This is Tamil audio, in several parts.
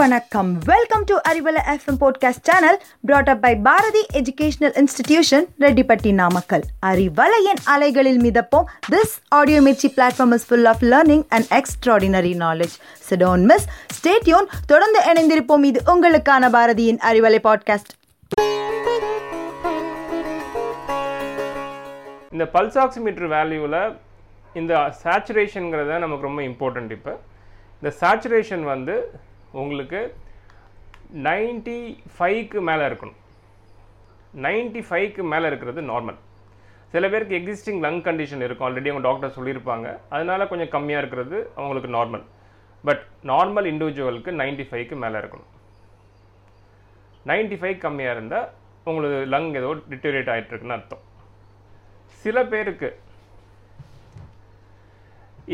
வணக்கம். Welcome to Arivalai FM podcast channel brought up by Bharathi educational institution Rettipatti Namakkal அறிவலையின் அலைகளில் மிதப்போம். This audio Mirchi platform is full of learning and extraordinary knowledge so don't miss stay tuned தொடர்ந்து இணைந்திருப்போம். இது உங்களுக்கான பாரதியின் அறிவலை பாட்காஸ்ட் இந்த பல்ஸ் ஆக்சிமீட்டர் வேல்யூவில் இந்த சேச்சுரேஷனுங்கிறத நமக்கு ரொம்ப இம்பார்ட்டண்ட் இப்போ. இந்த சேச்சுரேஷன் வந்து உங்களுக்கு நைன்ட்டி ஃபைவ்க்கு மேலே இருக்கணும். நைன்ட்டி ஃபைவ்க்கு மேலே இருக்கிறது நார்மல் சில பேருக்கு எக்ஸிஸ்டிங் லங் கண்டிஷன் இருக்கும். ஆல்ரெடி அவங்க டாக்டர் சொல்லியிருப்பாங்க. அதனால கொஞ்சம் கம்மியாக இருக்கிறது அவங்களுக்கு நார்மல் பட் நார்மல் இண்டிவிஜுவலுக்கு நைன்ட்டி ஃபைவ்க்கு மேலே இருக்கணும். நைன்ட்டி ஃபைவ் கம்மியாக இருந்தால் உங்களுக்கு லங் ஏதோ டிட்டோரேட் ஆகிட்டுருக்குன்னு அர்த்தம். சில பேருக்கு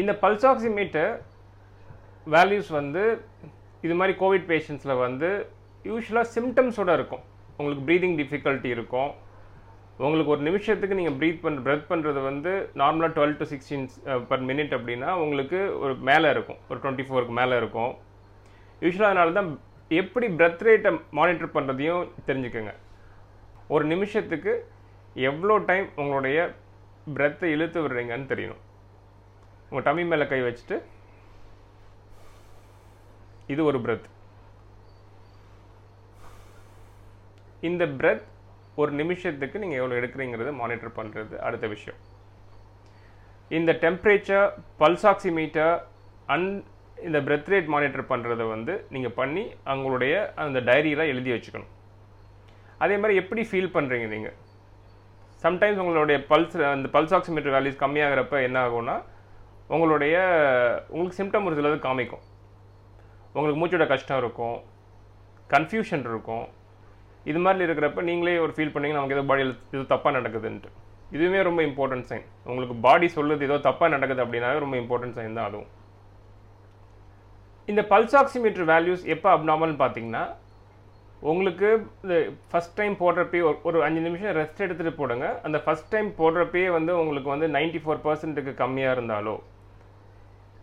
இந்த பல்ஸ் ஆக்சிமீட்டர் வேல்யூஸ் வந்து இது மாதிரி கோவிட் பேஷண்ட்ஸில் வந்து யூஸ்வலாக சிம்டம்ஸோட இருக்கும். உங்களுக்கு ப்ரீதிங் டிஃபிகல்ட்டி இருக்கும். உங்களுக்கு ஒரு நிமிஷத்துக்கு நீங்கள் ப்ரீத் பண்ணுற ப்ரெத் பண்ணுறது வந்து நார்மலாக twelve to sixteen per minute அப்படின்னா உங்களுக்கு ஒரு மேலே இருக்கும். ஒரு டுவெண்ட்டி ஃபோருக்கு மேலே இருக்கும். யூஸ்வலாக அதனால தான் எப்படி ப்ரெத் ரேட்டை மானிட்டர் பண்ணுறதையும் தெரிஞ்சுக்கோங்க. ஒரு நிமிஷத்துக்கு எவ்வளோ டைம் உங்களுடைய ப்ரெத்தை இழுத்து விடுறீங்கன்னு தெரியணும். உங்கள் டம்மி மேலே கை வச்சுட்டு இது ஒரு பிரெத் இந்த பிரெத் ஒரு நிமிஷத்துக்கு நீங்கள் எவ்வளோ எடுக்கிறீங்கிறத மானிட்டர் பண்ணுறது அடுத்த விஷயம். இந்த டெம்ப்ரேச்சர் பல்ஸ் ஆக்சிமீட்டர் அண்ட் இந்த பிரெத் ரேட் மானிட்டர் பண்ணுறத வந்து நீங்கள் பண்ணி அவங்களுடைய அந்த டைரியில் எழுதி வச்சுக்கணும். அதே மாதிரி எப்படி ஃபீல் பண்ணுறீங்க நீங்கள் சம்டைம்ஸ் உங்களுடைய பல்ஸ் அந்த பல்ஸ் ஆக்சிமீட்டர் வேல்யூஸ் கம்மியாகிறப்ப என்ன ஆகும்னா உங்களுடைய உங்களுக்கு சிம்டம் ஒரு சிலது காமிக்கும். உங்களுக்கு மூச்சோட கஷ்டம் இருக்கும். கன்ஃபியூஷன் இருக்கும். இது மாதிரி இருக்கிறப்ப நீங்களே ஒரு ஃபீல் பண்ணிங்க நமக்கு ஏதோ பாடியில் ஏதோ தப்பாக நடக்குதுன்ட்டு. இதுவுமே ரொம்ப இம்பார்ட்டன்ட் சைன் உங்களுக்கு பாடி சொல்லுது ஏதோ தப்பாக நடக்குது அப்படின்னாவே ரொம்ப இம்பார்ட்டன்ட் சைன் தான் அதுவும். இந்த பல்ஸ் ஆக்சிமீட்டர் வேல்யூஸ் எப்போ அப்நார்மல்னு பார்த்தீங்கன்னா உங்களுக்கு இந்த ஃபஸ்ட் டைம் போடுறப்பே ஒரு ஒரு அஞ்சு நிமிஷம் ரெஸ்ட் எடுத்துகிட்டு போடுங்க. அந்த ஃபஸ்ட் டைம் போடுறப்பயே வந்து உங்களுக்கு வந்து நைன்ட்டி ஃபோர் பர்சன்ட்டுக்கு கம்மியாக இருந்தாலோ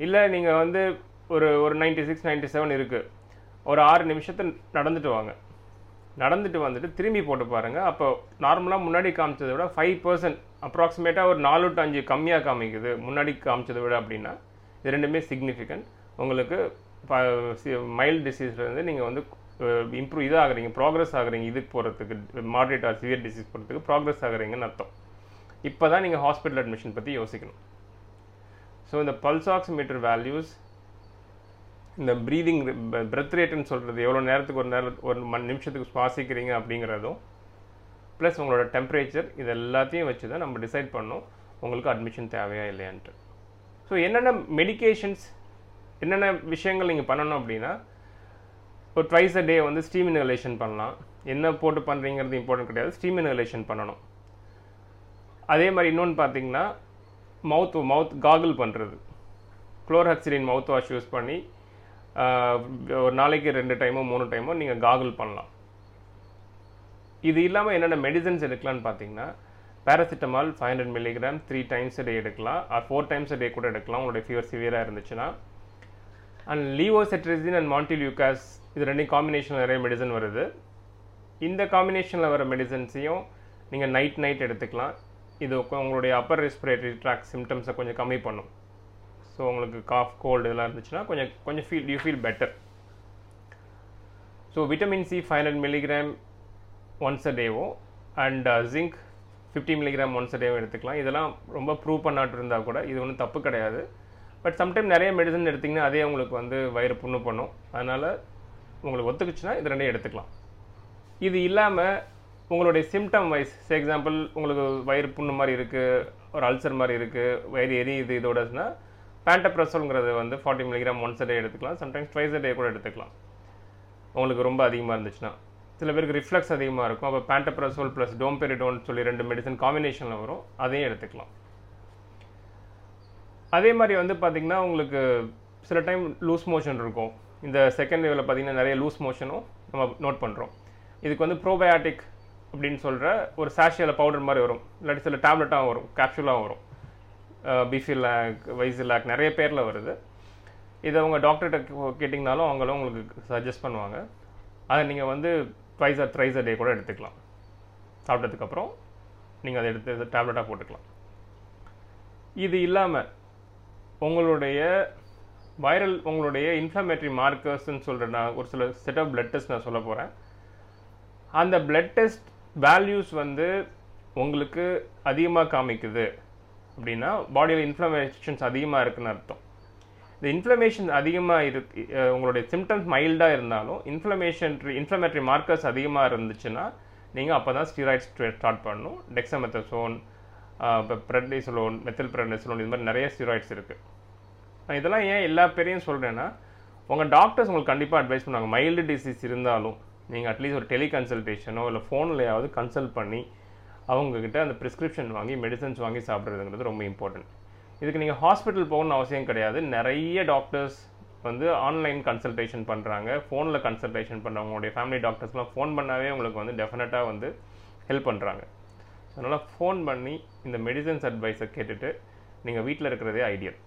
இல்லை நீங்கள் வந்து ஒரு ஒரு நைன்ட்டி சிக்ஸ் நைன்ட்டி செவன் இருக்குது ஒரு ஆறு நிமிஷத்தை நடந்துட்டு வாங்க. நடந்துட்டு வந்துட்டு திரும்பி போட்டு பாருங்கள் அப்போ நார்மலாக முன்னாடி காமிச்சதை விட ஃபைவ் பர்சன்ட் அப்ராக்சிமேட்டாக ஒரு நாலு டு அஞ்சு கம்மியாக காமிக்குது. முன்னாடி காமிச்சதை விட அப்படின்னா இது ரெண்டுமே சிக்னிஃபிகண்ட் உங்களுக்கு மைல்டு டிசீஸ்லேருந்து நீங்கள் வந்து இம்ப்ரூவ் இது ஆகுறீங்க ப்ராக்ரஸ் ஆகுறீங்க இதுக்கு போகிறதுக்கு மாட்ரேட் ஆர் சிவியர் டிசீஸ் போகிறதுக்கு ப்ராக்ரஸ் ஆகுறீங்கன்னு அர்த்தம். இப்போ தான் நீங்கள் ஹாஸ்பிட்டல் அட்மிஷன் பற்றி யோசிக்கணும். ஸோ இந்த பல்ஸ் ஆக்சிமீட்டர் வேல்யூஸ் இந்த ப்ரீதிங் பிரெத் ரேட்டுன்னு சொல்கிறது எவ்வளோ நேரத்துக்கு ஒரு நேரம் ஒரு மணி நிமிஷத்துக்கு சுவாசிக்கிறீங்க அப்படிங்கிறதும் ப்ளஸ் உங்களோட டெம்பரேச்சர் இது எல்லாத்தையும் வச்சு தான் நம்ம டிசைட் பண்ணோம் உங்களுக்கு அட்மிஷன் தேவையா இல்லையான்ட்டு. ஸோ என்னென்ன மெடிக்கேஷன்ஸ் என்னென்ன விஷயங்கள் நீங்கள் பண்ணணும் அப்படின்னா ஒரு ட்வைஸ் அ டே வந்து ஸ்டீம் இன்ஹலேஷன் பண்ணலாம். என்ன போட்டு பண்ணுறீங்கிறது இம்பார்ட்டன்ட் கிடையாது ஸ்டீம் இன்ஹலேஷன் பண்ணணும். அதே மாதிரி இன்னொன்று பார்த்தீங்கன்னா மவுத் மவுத் காகுல் பண்ணுறது குளோர்ஹக்சிலின் மவுத் வாஷ் யூஸ் பண்ணி ஒரு நாளைக்கு ரெண்டு டைமோ மூணு டைமோ நீங்கள் காகுல் பண்ணலாம். இது இல்லாமல் என்னென்ன மெடிசன்ஸ் எடுக்கலாம்னு பார்த்தீங்கன்னா paracetamol five hundred milligram three times day எடுக்கலாம் ஆர் ஃபோர் டைம்ஸ் டே கூட எடுக்கலாம். உங்களுடைய ஃபீவர் சிவியராக இருந்துச்சுன்னா. அண்ட் லீவோசெட்ரிசின் அண்ட் மாண்டிலியூகாஸ் இது ரெண்டையும் காம்பினேஷனில் நிறைய மெடிசன் வருது. இந்த காம்பினேஷனில் வர மெடிசன்ஸையும் நீங்கள் நைட் நைட் எடுத்துக்கலாம். இது உங்களுடைய அப்பர் ரெஸ்பிரேட்டரி ட்ராக் சிம்டம்ஸை கொஞ்சம் கம்மி பண்ணும். ஸோ உங்களுக்கு காஃப் கோல்டு இதெல்லாம் இருந்துச்சுன்னா கொஞ்சம் கொஞ்சம் feel you feel better so vitamin C five hundred milligram once a டேவோ and zinc fifty milligram once a டேவோ எடுத்துக்கலாம். இதெல்லாம் ரொம்ப ப்ரூவ் பண்ணாட்டு இருந்தால் கூட இது ஒன்றும் தப்பு கிடையாது. பட் சம்டைம் நிறைய மெடிசன் எடுத்திங்கன்னா அதே உங்களுக்கு வந்து வயிறு புண்ணு பண்ணும். அதனால் உங்களுக்கு ஒத்துக்குச்சுன்னா இது ரெண்டையும் எடுத்துக்கலாம். இது இல்லாமல் உங்களுடைய சிம்டம் வைஸ் ஃபார் எக்ஸாம்பிள் உங்களுக்கு வயிறு புண்ணு மாதிரி இருக்குது ஒரு அல்சர் மாதிரி இருக்குது வயிறு எரியுது இதோடனா பேண்டப்ரசோல்ங்கிறது வந்து ஃபார்ட்டி மில்லிகிராம் ஒன்ஸ் டே எடுத்துக்கலாம். சம்டைம்ஸ் ட்வைஸ் டே கூட எடுத்துக்கலாம். உங்களுக்கு ரொம்ப அதிகமாக இருந்துச்சுன்னா. சில பேருக்கு ரிஃப்ளெக்ஸ் அதிகமாக இருக்கும். அப்போ பேண்டப்ரசோல் ப்ளஸ் டோம்பெரிடோன் சொல்லி ரெண்டு மெடிசன் காம்பினேஷனில் வரும். அதையும் எடுத்துக்கலாம். அதே மாதிரி வந்து பார்த்திங்கன்னா உங்களுக்கு சில டைம் லூஸ் மோஷன் இருக்கும். இந்த செகண்ட் வேவில் பார்த்திங்கன்னா நிறைய லூஸ் மோஷனும் நம்ம நோட் பண்ணுறோம் இதுக்கு வந்து ப்ரோபயாட்டிக் அப்படின்னு சொல்கிற ஒரு சாஷியில் பவுடர் மாதிரி வரும். இல்லாட்டி சில டேப்லெட்டாகவும் வரும். கேப்சூலாகவும் வரும். பிஃபிலாக் வைசிலாக் நிறைய பேரில் வருது. இதை உங்கள் டாக்டர்கிட்ட கேட்டிங்கனாலும் அவங்களும் உங்களுக்கு சஜஸ்ட் பண்ணுவாங்க. அதை நீங்கள் வந்து ட்வைஸ் ஆர் த்ரைஸ் டே கூட எடுத்துக்கலாம். சாப்பிட்டதுக்கப்புறம் நீங்கள் அதை எடுத்து டேப்லெட்டாக போட்டுக்கலாம். இது இல்லாமல் உங்களுடைய வைரல் உங்களுடைய இன்ஃப்ளமேட்டரி மார்க்கர்ஸ்ன்னு சொல்கிற நான் ஒரு சில செட் ஆஃப் பிளட் டெஸ்ட் நான் சொல்ல போகிறேன் அந்த பிளட் டெஸ்ட் வேல்யூஸ் வந்து உங்களுக்கு அதிகமாக காமிக்குது. அப்படின்னா பாடியில் இன்ஃப்ளமேஷன்ஸ் அதிகமாக இருக்குன்னு அர்த்தம். இந்த இன்ஃப்ளமேஷன் அதிகமாக இரு உங்களுடைய சிம்டம்ஸ் மைல்டாக இருந்தாலும் இன்ஃப்ளமேஷன் இன்ஃப்ளமேட்டரி மார்க்கர்ஸ் அதிகமாக இருந்துச்சுன்னா நீங்கள் அப்போ தான் ஸ்டீராய்ட்ஸ் ஸ்டார்ட் பண்ணணும். டெக்ஸமெத்தசோன் இப்போ ப்ரெட்னிசலோன் மெத்தில் ப்ரெட்னிசலோன் இது மாதிரி நிறைய ஸ்டீராய்ட்ஸ் இருக்குது நான் இதெல்லாம் ஏன் எல்லா பேரையும் சொல்கிறேன்னா உங்கள் டாக்டர்ஸ் உங்களுக்கு கண்டிப்பாக அட்வைஸ் பண்ணுவாங்க. மைல்டு டிசீஸ் இருந்தாலும் நீங்கள் அட்லீஸ்ட் ஒரு டெலி கன்சல்டேஷனோ இல்லை ஃபோன்லையாவது கன்சல்ட் பண்ணி அவங்கக்கிட்ட அந்த ப்ரிஸ்கிரிப்ஷன் வாங்கி மெடிசன்ஸ் வாங்கி சாப்பிட்றதுங்கிறது ரொம்ப இம்பார்ட்டன்ட் இதுக்கு நீங்கள் ஹாஸ்பிட்டல் போகணும்னு அவசியம் கிடையாது. நிறைய டாக்டர்ஸ் வந்து ஆன்லைன் கன்சல்டேஷன் பண்ணுறாங்க ஃபோனில் கன்சல்டேஷன் பண்ணுறாங்க உங்களுடைய ஃபேமிலி டாக்டர்ஸ்லாம் ஃபோன் பண்ணாவே உங்களுக்கு வந்து டெஃபினட்டாக வந்து ஹெல்ப் பண்ணுறாங்க அதனால் ஃபோன் பண்ணி இந்த மெடிசன்ஸ் அட்வைஸை கேட்டுட்டு நீங்கள் வீட்டில் இருக்கிறதே ஐடியல்